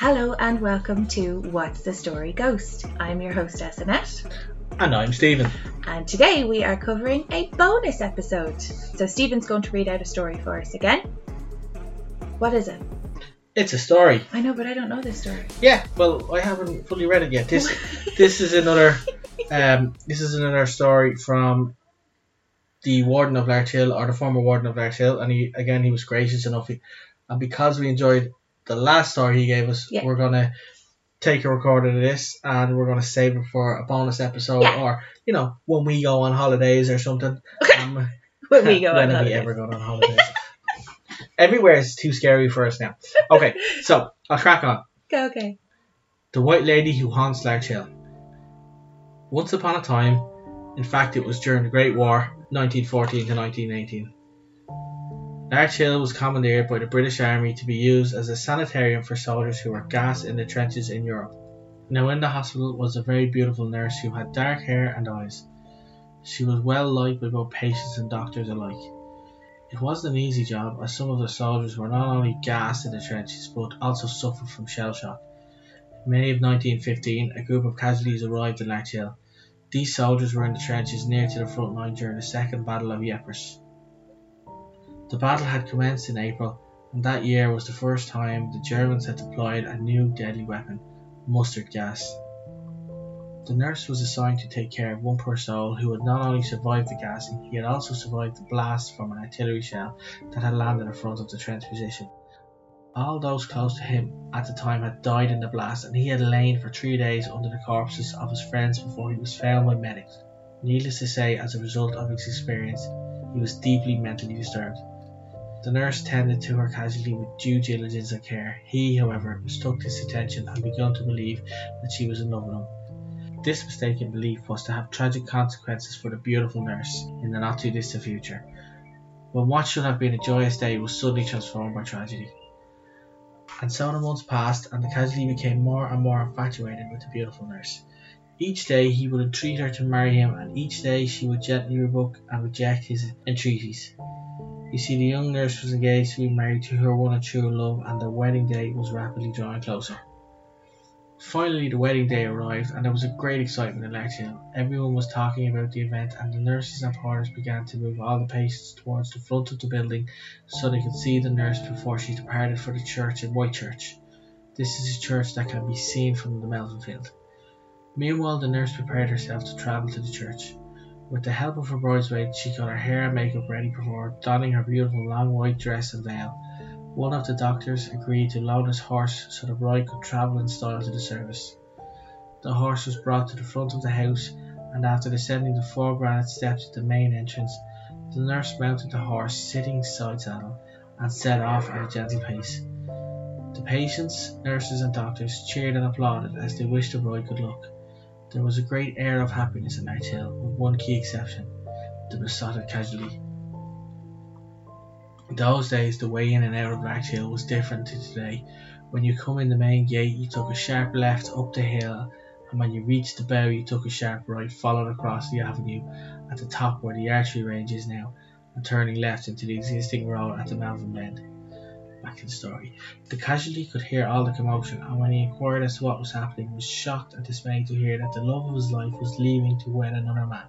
Hello and welcome to What's the Story Ghost. I'm your hostess Annette, And I'm Steven. and today we are covering a bonus episode. So Steven's going to read out a story for us again. What is it? It's a story. I know, but I don't know this story. Yeah, well, I haven't fully read it yet. This this is another um, this is another story from the warden of Larch Hill, or the former warden of Larch Hill, and he again he was gracious enough, he, and because we enjoyed the last story he gave us, Yeah. we're gonna take a recording of this and we're gonna save it for a bonus episode, Yeah. or you know when we go on holidays or something. Um, When we go on when have we ever gone on holidays? Everywhere is too scary for us now. Okay, so I'll crack on. Okay, okay. The White Lady Who Haunts Larch Hill. Once upon a time, in fact it was during the Great War, 1914 to 1918, Larch Hill was commandeered by the British Army to be used as a sanitarium for soldiers who were gassed in the trenches in Europe. Now in the hospital was a very beautiful nurse who had dark hair and eyes. She was well liked by both patients and doctors alike. It wasn't an easy job as some of the soldiers were not only gassed in the trenches but also suffered from shell shock. In May of 1915, a group of casualties arrived in Larch Hill. These soldiers were in the trenches near to the front line during the Second Battle of Ypres. The battle had commenced in April, and that year was the first time the Germans had deployed a new deadly weapon, mustard gas. The nurse was assigned to take care of one poor soul who had not only survived the gassing, he had also survived the blast from an artillery shell that had landed in front of the trench position. All those close to him at the time had died in the blast, and he had lain for three days under the corpses of his friends before he was found by medics. Needless to say, as a result of his experience, he was deeply mentally disturbed. The nurse tended to her casually with due diligence and care. He, however, mistook this attention and began to believe that she was in love with him. This mistaken belief was to have tragic consequences for the beautiful nurse in the not too distant future, when what should have been a joyous day was suddenly transformed by tragedy. And so the months passed, and the casualty became more and more infatuated with the beautiful nurse. Each day he would entreat her to marry him, and each day she would gently rebuke and reject his entreaties. You see, the young nurse was engaged to be married to her one and true love, and their wedding day was rapidly drawing closer. Finally, the wedding day arrived, and there was a great excitement in Hill. Everyone was talking about the event, and the nurses and porters began to move all the patients towards the front of the building so they could see the nurse before she departed for the church in Whitechurch. This is a church that can be seen from the Melvin Field. Meanwhile, the nurse prepared herself to travel to the church. With the help of her bridesmaid, she got her hair and makeup ready before donning her beautiful long white dress and veil. One of the doctors agreed to load his horse so the bride could travel in style to the service. The horse was brought to the front of the house, and after descending the four granite steps at the main entrance, the nurse mounted the horse, sitting side saddle, and set off at a gentle pace. The patients, nurses, and doctors cheered and applauded as they wished the bride good luck. There was a great air of happiness in Larch Hill, with one key exception the besotted casualty. In those days, the way in and out of Larch Hill was different to today. When you come in the main gate, you took a sharp left up the hill, and when you reached the bow, you took a sharp right, followed across the avenue at the top where the archery range is now, and turning left into the existing road at the Malvern Bend. Back to the story. The casualty could hear all the commotion, and when he inquired as to what was happening, was shocked and dismayed to hear that the love of his life was leaving to wed another man.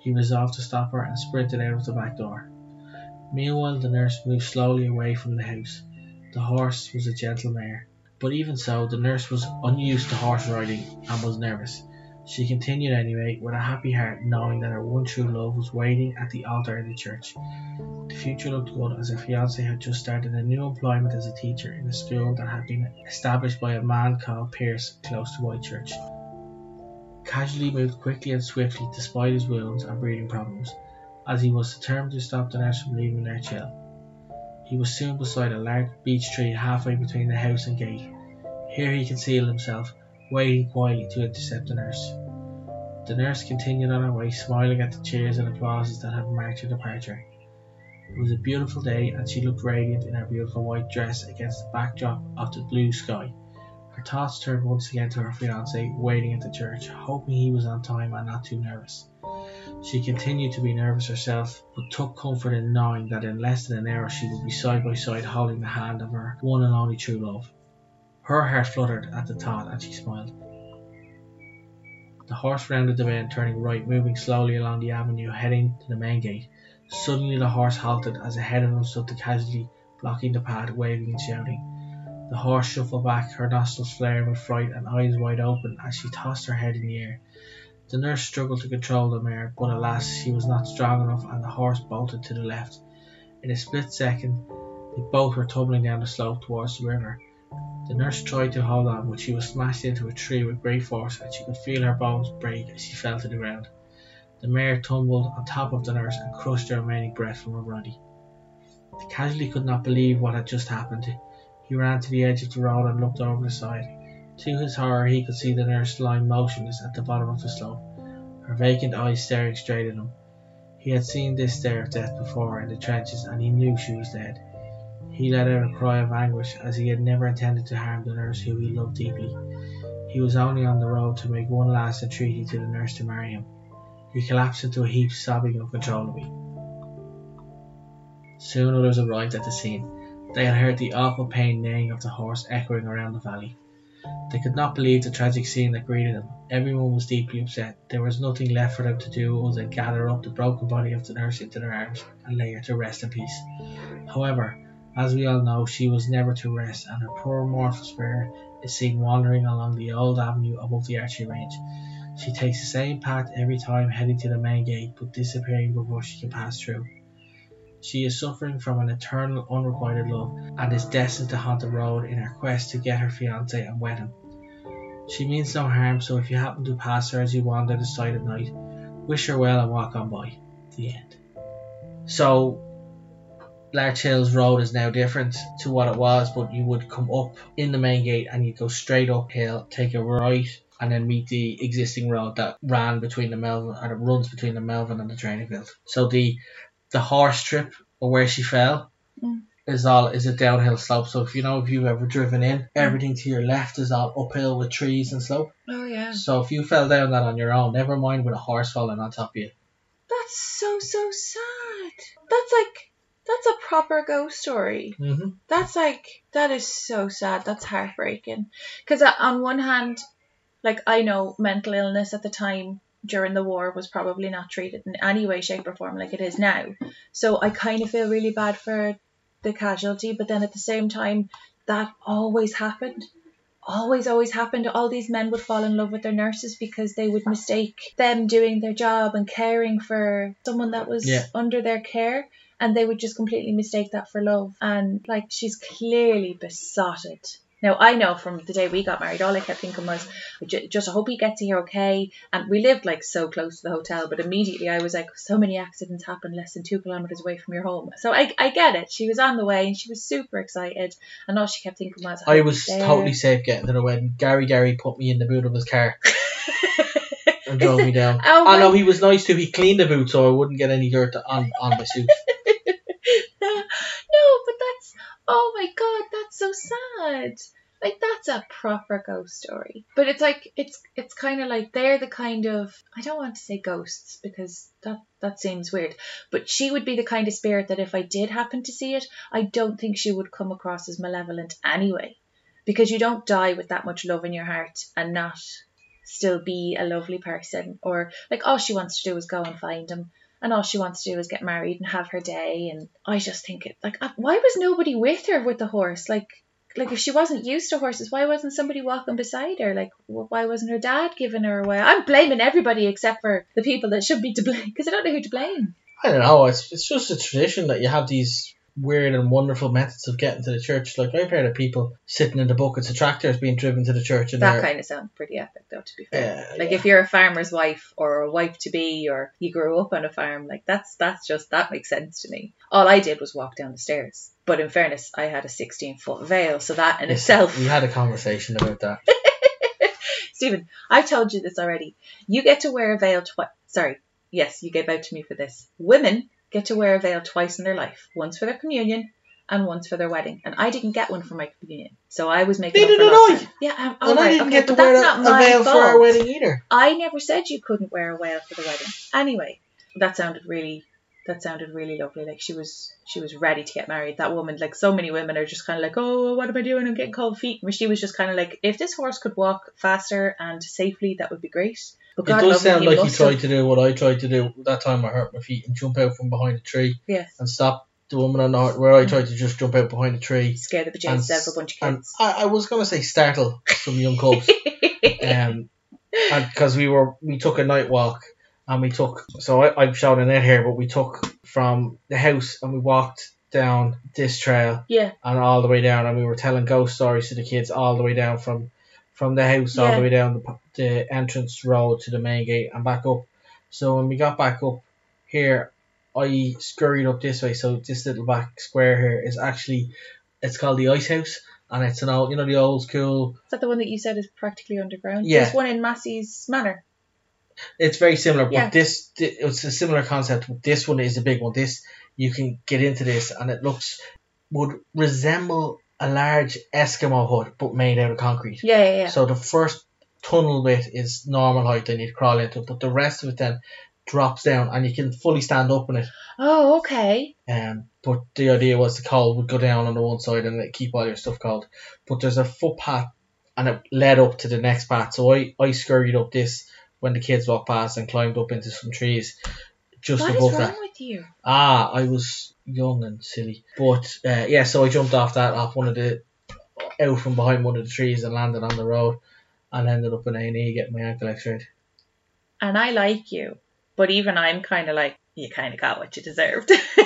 He resolved to stop her and sprinted out of the back door. Meanwhile, the nurse moved slowly away from the house. The horse was a gentle mare, but even so, the nurse was unused to horse riding and was nervous. She continued anyway, with a happy heart, knowing that her one true love was waiting at the altar in the church. The future looked good as her fiance had just started a new employment as a teacher in a school that had been established by a man called Pearse close to Whitechurch. Casually moved quickly and swiftly despite his wounds and breathing problems, as he was determined to stop the nurse from leaving Larch Hill. He was soon beside a large beech tree halfway between the house and gate. Here he concealed himself, waiting quietly to intercept the nurse. The nurse continued on her way, smiling at the cheers and applauses that had marked her departure. It was a beautiful day, and she looked radiant in her beautiful white dress against the backdrop of the blue sky. Her thoughts turned once again to her fiance, waiting at the church, hoping he was on time and not too nervous. She continued to be nervous herself, but took comfort in knowing that in less than an hour she would be side by side holding the hand of her one and only true love. Her heart fluttered at the thought and she smiled. The horse rounded the bend, turning right, moving slowly along the avenue, heading to the main gate. Suddenly the horse halted as ahead of him stood the casualty, blocking the path, waving and shouting. The horse shuffled back, her nostrils flaring with fright and eyes wide open as she tossed her head in the air. The nurse struggled to control the mare, but alas, she was not strong enough and the horse bolted to the left. In a split second, they both were tumbling down the slope towards the river. The nurse tried to hold on, but she was smashed into a tree with great force and she could feel her bones break as she fell to the ground. The mare tumbled on top of the nurse and crushed the remaining breath from her body. The casualty could not believe what had just happened. He ran to the edge of the road and looked over the side. To his horror, he could see the nurse lying motionless at the bottom of the slope, her vacant eyes staring straight at him. He had seen this stare of death before in the trenches and he knew she was dead. He let out a cry of anguish as he had never intended to harm the nurse who he loved deeply. He was only on the road to make one last entreaty to the nurse to marry him. He collapsed into a heap, sobbing uncontrollably. Soon others arrived at the scene. They had heard the awful pain neighing of the horse echoing around the valley. They could not believe the tragic scene that greeted them. Everyone was deeply upset. There was nothing left for them to do other than gather up the broken body of the nurse into their arms and lay her to rest in peace. However, as we all know, she was never to rest, and her poor mortal spirit is seen wandering along the old avenue above the archery range. She takes the same path every time heading to the main gate, but disappearing before she can pass through. She is suffering from an eternal unrequited love and is destined to haunt the road in her quest to get her fiance and wed him. She means no harm, so if you happen to pass her as you wander the side at night, wish her well and walk on by. The end. So Larch Hills Road is now different to what it was, but you would come up in the main gate and you'd go straight uphill, take a right, and then meet the existing road that ran between the Melvin or that runs between the Melvin and the training field. So the the horse trip or where she fell Mm. is all is a downhill slope. So if you know if you've ever driven in, everything to your left is all uphill with trees and slope. Oh yeah. So if you fell down that on your own, never mind with a horse falling on top of you. That's so so sad. That's like that's a proper ghost story. Mm-hmm. That's like that is so sad. That's heartbreaking. Because on one hand, like I know mental illness at the time during the war was probably not treated in any way, shape, or form like it is now. So I kind of feel really bad for the casualty, but then at the same time, that always happened. Always, always happened. All these men would fall in love with their nurses because they would mistake them doing their job and caring for someone that was Yeah. under their care and they would just completely mistake that for love. And like she's clearly besotted. Now I know from the day we got married, all I kept thinking was, just I hope he gets here okay. And we lived like so close to the hotel, but immediately I was like, so many accidents happen less than two kilometers away from your home. So I, I get it. She was on the way and she was super excited, and all she kept thinking was, I was there. totally safe getting to the wedding. Gary Gary put me in the boot of his car and drove me down. Oh, oh I know he was nice too. He cleaned the boot so I wouldn't get any dirt on on my suit. oh my god, that's so sad. Like that's a proper ghost story. But it's like it's it's kind of like they're the kind of I don't want to say ghosts because that that seems weird. But she would be the kind of spirit that if I did happen to see it, I don't think she would come across as malevolent anyway. Because you don't die with that much love in your heart and not still be a lovely person or like all she wants to do is go and find him and all she wants to do is get married and have her day. And i just think it like uh, why was nobody with her with the horse? Like like if she wasn't used to horses why wasn't somebody walking beside her? Like why wasn't her dad giving her away? I'm blaming everybody except for the people that should be to blame because i don't know who to blame. I don't know. It's it's just a tradition that you have these weird and wonderful methods of getting to the church. Like I've heard of people sitting in the buckets of tractors being driven to the church, and that kind of sounds pretty epic though to be fair yeah, like yeah. if you're a farmer's wife or a wife to be or you grew up on a farm like that's that's just that makes sense to me all i did was walk down the stairs but in fairness i had a 16 foot veil so that in Yes, itself we had a conversation about that. Steven, I've told you this already. You get to wear a veil twice. Sorry, yes, you gave out to me for this. Women get to wear a veil twice in their life. Once for their communion and once for their wedding. And I didn't get one for my communion, so I was making. Neither did I. Yeah, I'm, and all I right, didn't okay, get to wear that's a, not a my veil fault. for our wedding either. I never said you couldn't wear a veil for the wedding. Anyway, that sounded really that sounded really lovely. Like she was she was ready to get married. That woman, like so many women, are just kind of like, oh, what am I doing? I'm getting cold feet. But she was just kind of like, if this horse could walk faster and safely, that would be great. But It does him, sound like he tried have- to do what I tried to do that time I hurt my feet and jump out from behind a tree Yes, and stop the woman on the horse where I tried to just jump out behind a tree. scare the bejesus out of a bunch of kids. I, I was gonna say startle some young cubs. um, because we were we took a night walk and we took so I, I'm shouting it here, but we took from the house and we walked down this trail yeah, and all the way down, and we were telling ghost stories to the kids all the way down from from the house all the way down the, the entrance road to the main gate and back up. So when we got back up here, I scurried up this way. So this little back square here is actually it's called the Ice House, and it's an old you know the old school. is that the one that you said is practically underground? Yeah. There's one in Massey's Manor. It's very similar, Yeah. but this it's a similar concept. but This one is a big one. This you can get into this, and it looks would resemble a large Eskimo hut, but made out of concrete. Yeah, yeah, yeah. So the first tunnel bit is normal height, then you'd crawl into it, but the rest of it then drops down, and you can fully stand up in it. oh, okay. Um, but the idea was the cold would go down on the one side and keep all your stuff cold. But there's a footpath, and it led up to the next path. So I I scurried up this when the kids walked past and climbed up into some trees just What is above wrong that. with you? Ah, I was young and silly. But uh, yeah, so I jumped off that, off one of the, out from behind one of the trees and landed on the road and ended up in A&E getting my ankle x-rayed. And I like you, but even I'm kind of like, you kind of got what you deserved.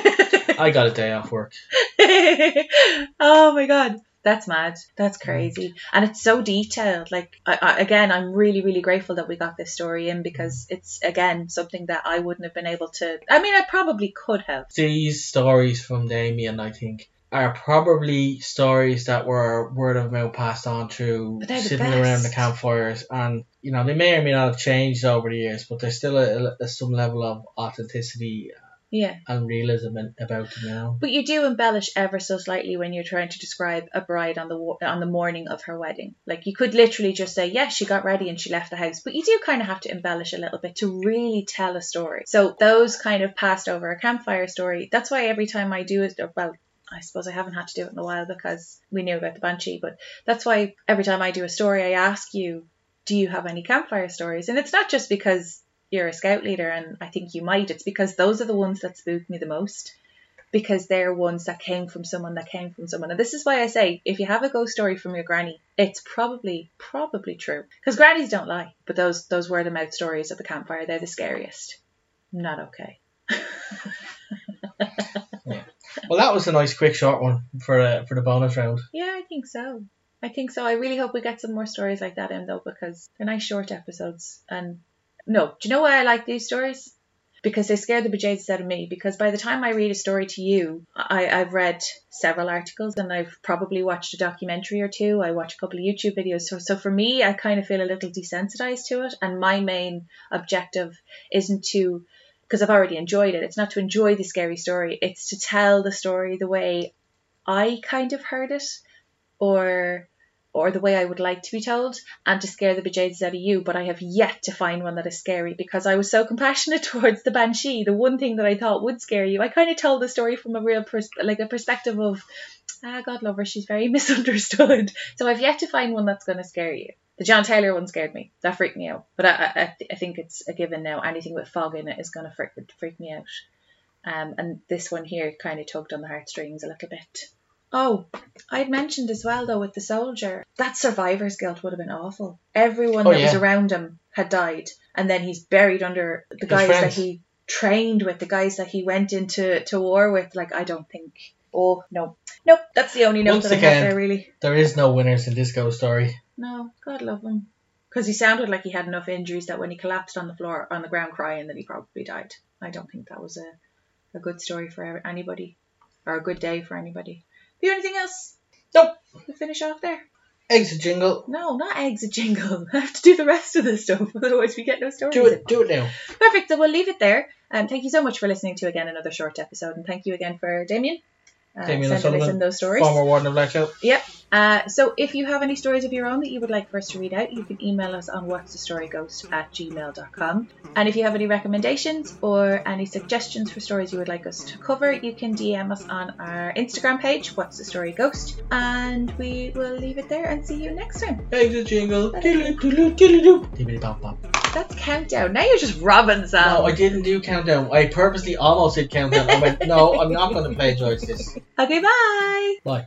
I got a day off work. oh my god. That's mad. That's crazy. And it's so detailed. Like, I, I, again, I'm really, really grateful that we got this story in because it's, again, something that I wouldn't have been able to. I mean, I probably could have. These stories from Damien, I think, are probably stories that were word of mouth passed on through they're the sitting around the campfires. And, you know, they may or may not have changed over the years, but there's still a, a, some level of authenticity Yeah. Uh, and realism in, about them, you know. But you do embellish ever so slightly when you're trying to describe a bride on the on the morning of her wedding. Like you could literally just say, "Yes, she got ready and she left the house," but you do kind of have to embellish a little bit to really tell a story. So those kind of passed over a campfire story. That's why every time I do it, well. I suppose I haven't had to do it in a while because we knew about the banshee, but that's why every time I do a story, I ask you, do you have any campfire stories? And it's not just because you're a scout leader and I think you might, it's because those are the ones that spook me the most because they're ones that came from someone that came from someone. And this is why I say if you have a ghost story from your granny, it's probably probably true because grannies don't lie. But those those word of mouth stories at the campfire, they're the scariest. Not okay. Well, that was a nice, quick, short one for uh, for the bonus round. Yeah, I think so. I think so. I really hope we get some more stories like that in though because they're nice short episodes. And no, do you know why I like these stories? Because they scare the bejesus out of me. Because by the time I read a story to you, I, I've read several articles and I've probably watched a documentary or two. I watch a couple of YouTube videos. So, so for me, I kind of feel a little desensitized to it. And my main objective isn't to, because I've already enjoyed it, it's not to enjoy the scary story, it's to tell the story the way I kind of heard it or or the way I would like to be told and to scare the bejesus out of you, but I have yet to find one that is scary because I was so compassionate towards the banshee, the one thing that I thought would scare you. I kind of told the story from a real pers- like a perspective of ah God love her, she's very misunderstood. So I've yet to find one that's going to scare you. The John Taylor one scared me. That freaked me out. But I, I, I think it's a given now. Anything with fog in it is going to freak, freak me out. Um, and this one here kind of tugged on the heartstrings a little bit. Oh, I'd mentioned as well though with the soldier that survivor's guilt would have been awful. Everyone Oh, that was around him had died, and then he's buried under the His guys that he trained with, the guys that he went into to war with. Like I don't think. Oh no, nope. That's the only note Once that I again- have there really. There is no winners in this ghost story. No, God love him. Because he sounded like he had enough injuries that when he collapsed on the floor, on the ground crying, that he probably died. I don't think that was a, a good story for anybody, or a good day for anybody. Do you have anything else? Nope. We finish off there? Exit jingle. No, not eggs a jingle. I have to do the rest of the stuff, otherwise we get no stories. Do it. Do it now. Perfect. So we'll leave it there. Um, thank you so much for listening to again another short episode, and thank you again for Damien. Uh, Damien us in those stories. Former warden of Larch Hill. Uh, so if you have any stories of your own that you would like for us to read out, you can email us on what's the story ghost at gmail.com. And if you have any recommendations or any suggestions for stories you would like us to cover, you can DM us on our Instagram page, what's the story ghost. And we will leave it there and see you next time. Hey, the jingle. Diddly-doodly, diddly-doo. Dibbidi-bop-bop. That's countdown. Now you're just robbing Sam. No, I didn't do countdown. I purposely almost did countdown. I went, no, I'm not going to plagiarize this. Okay, bye. Bye.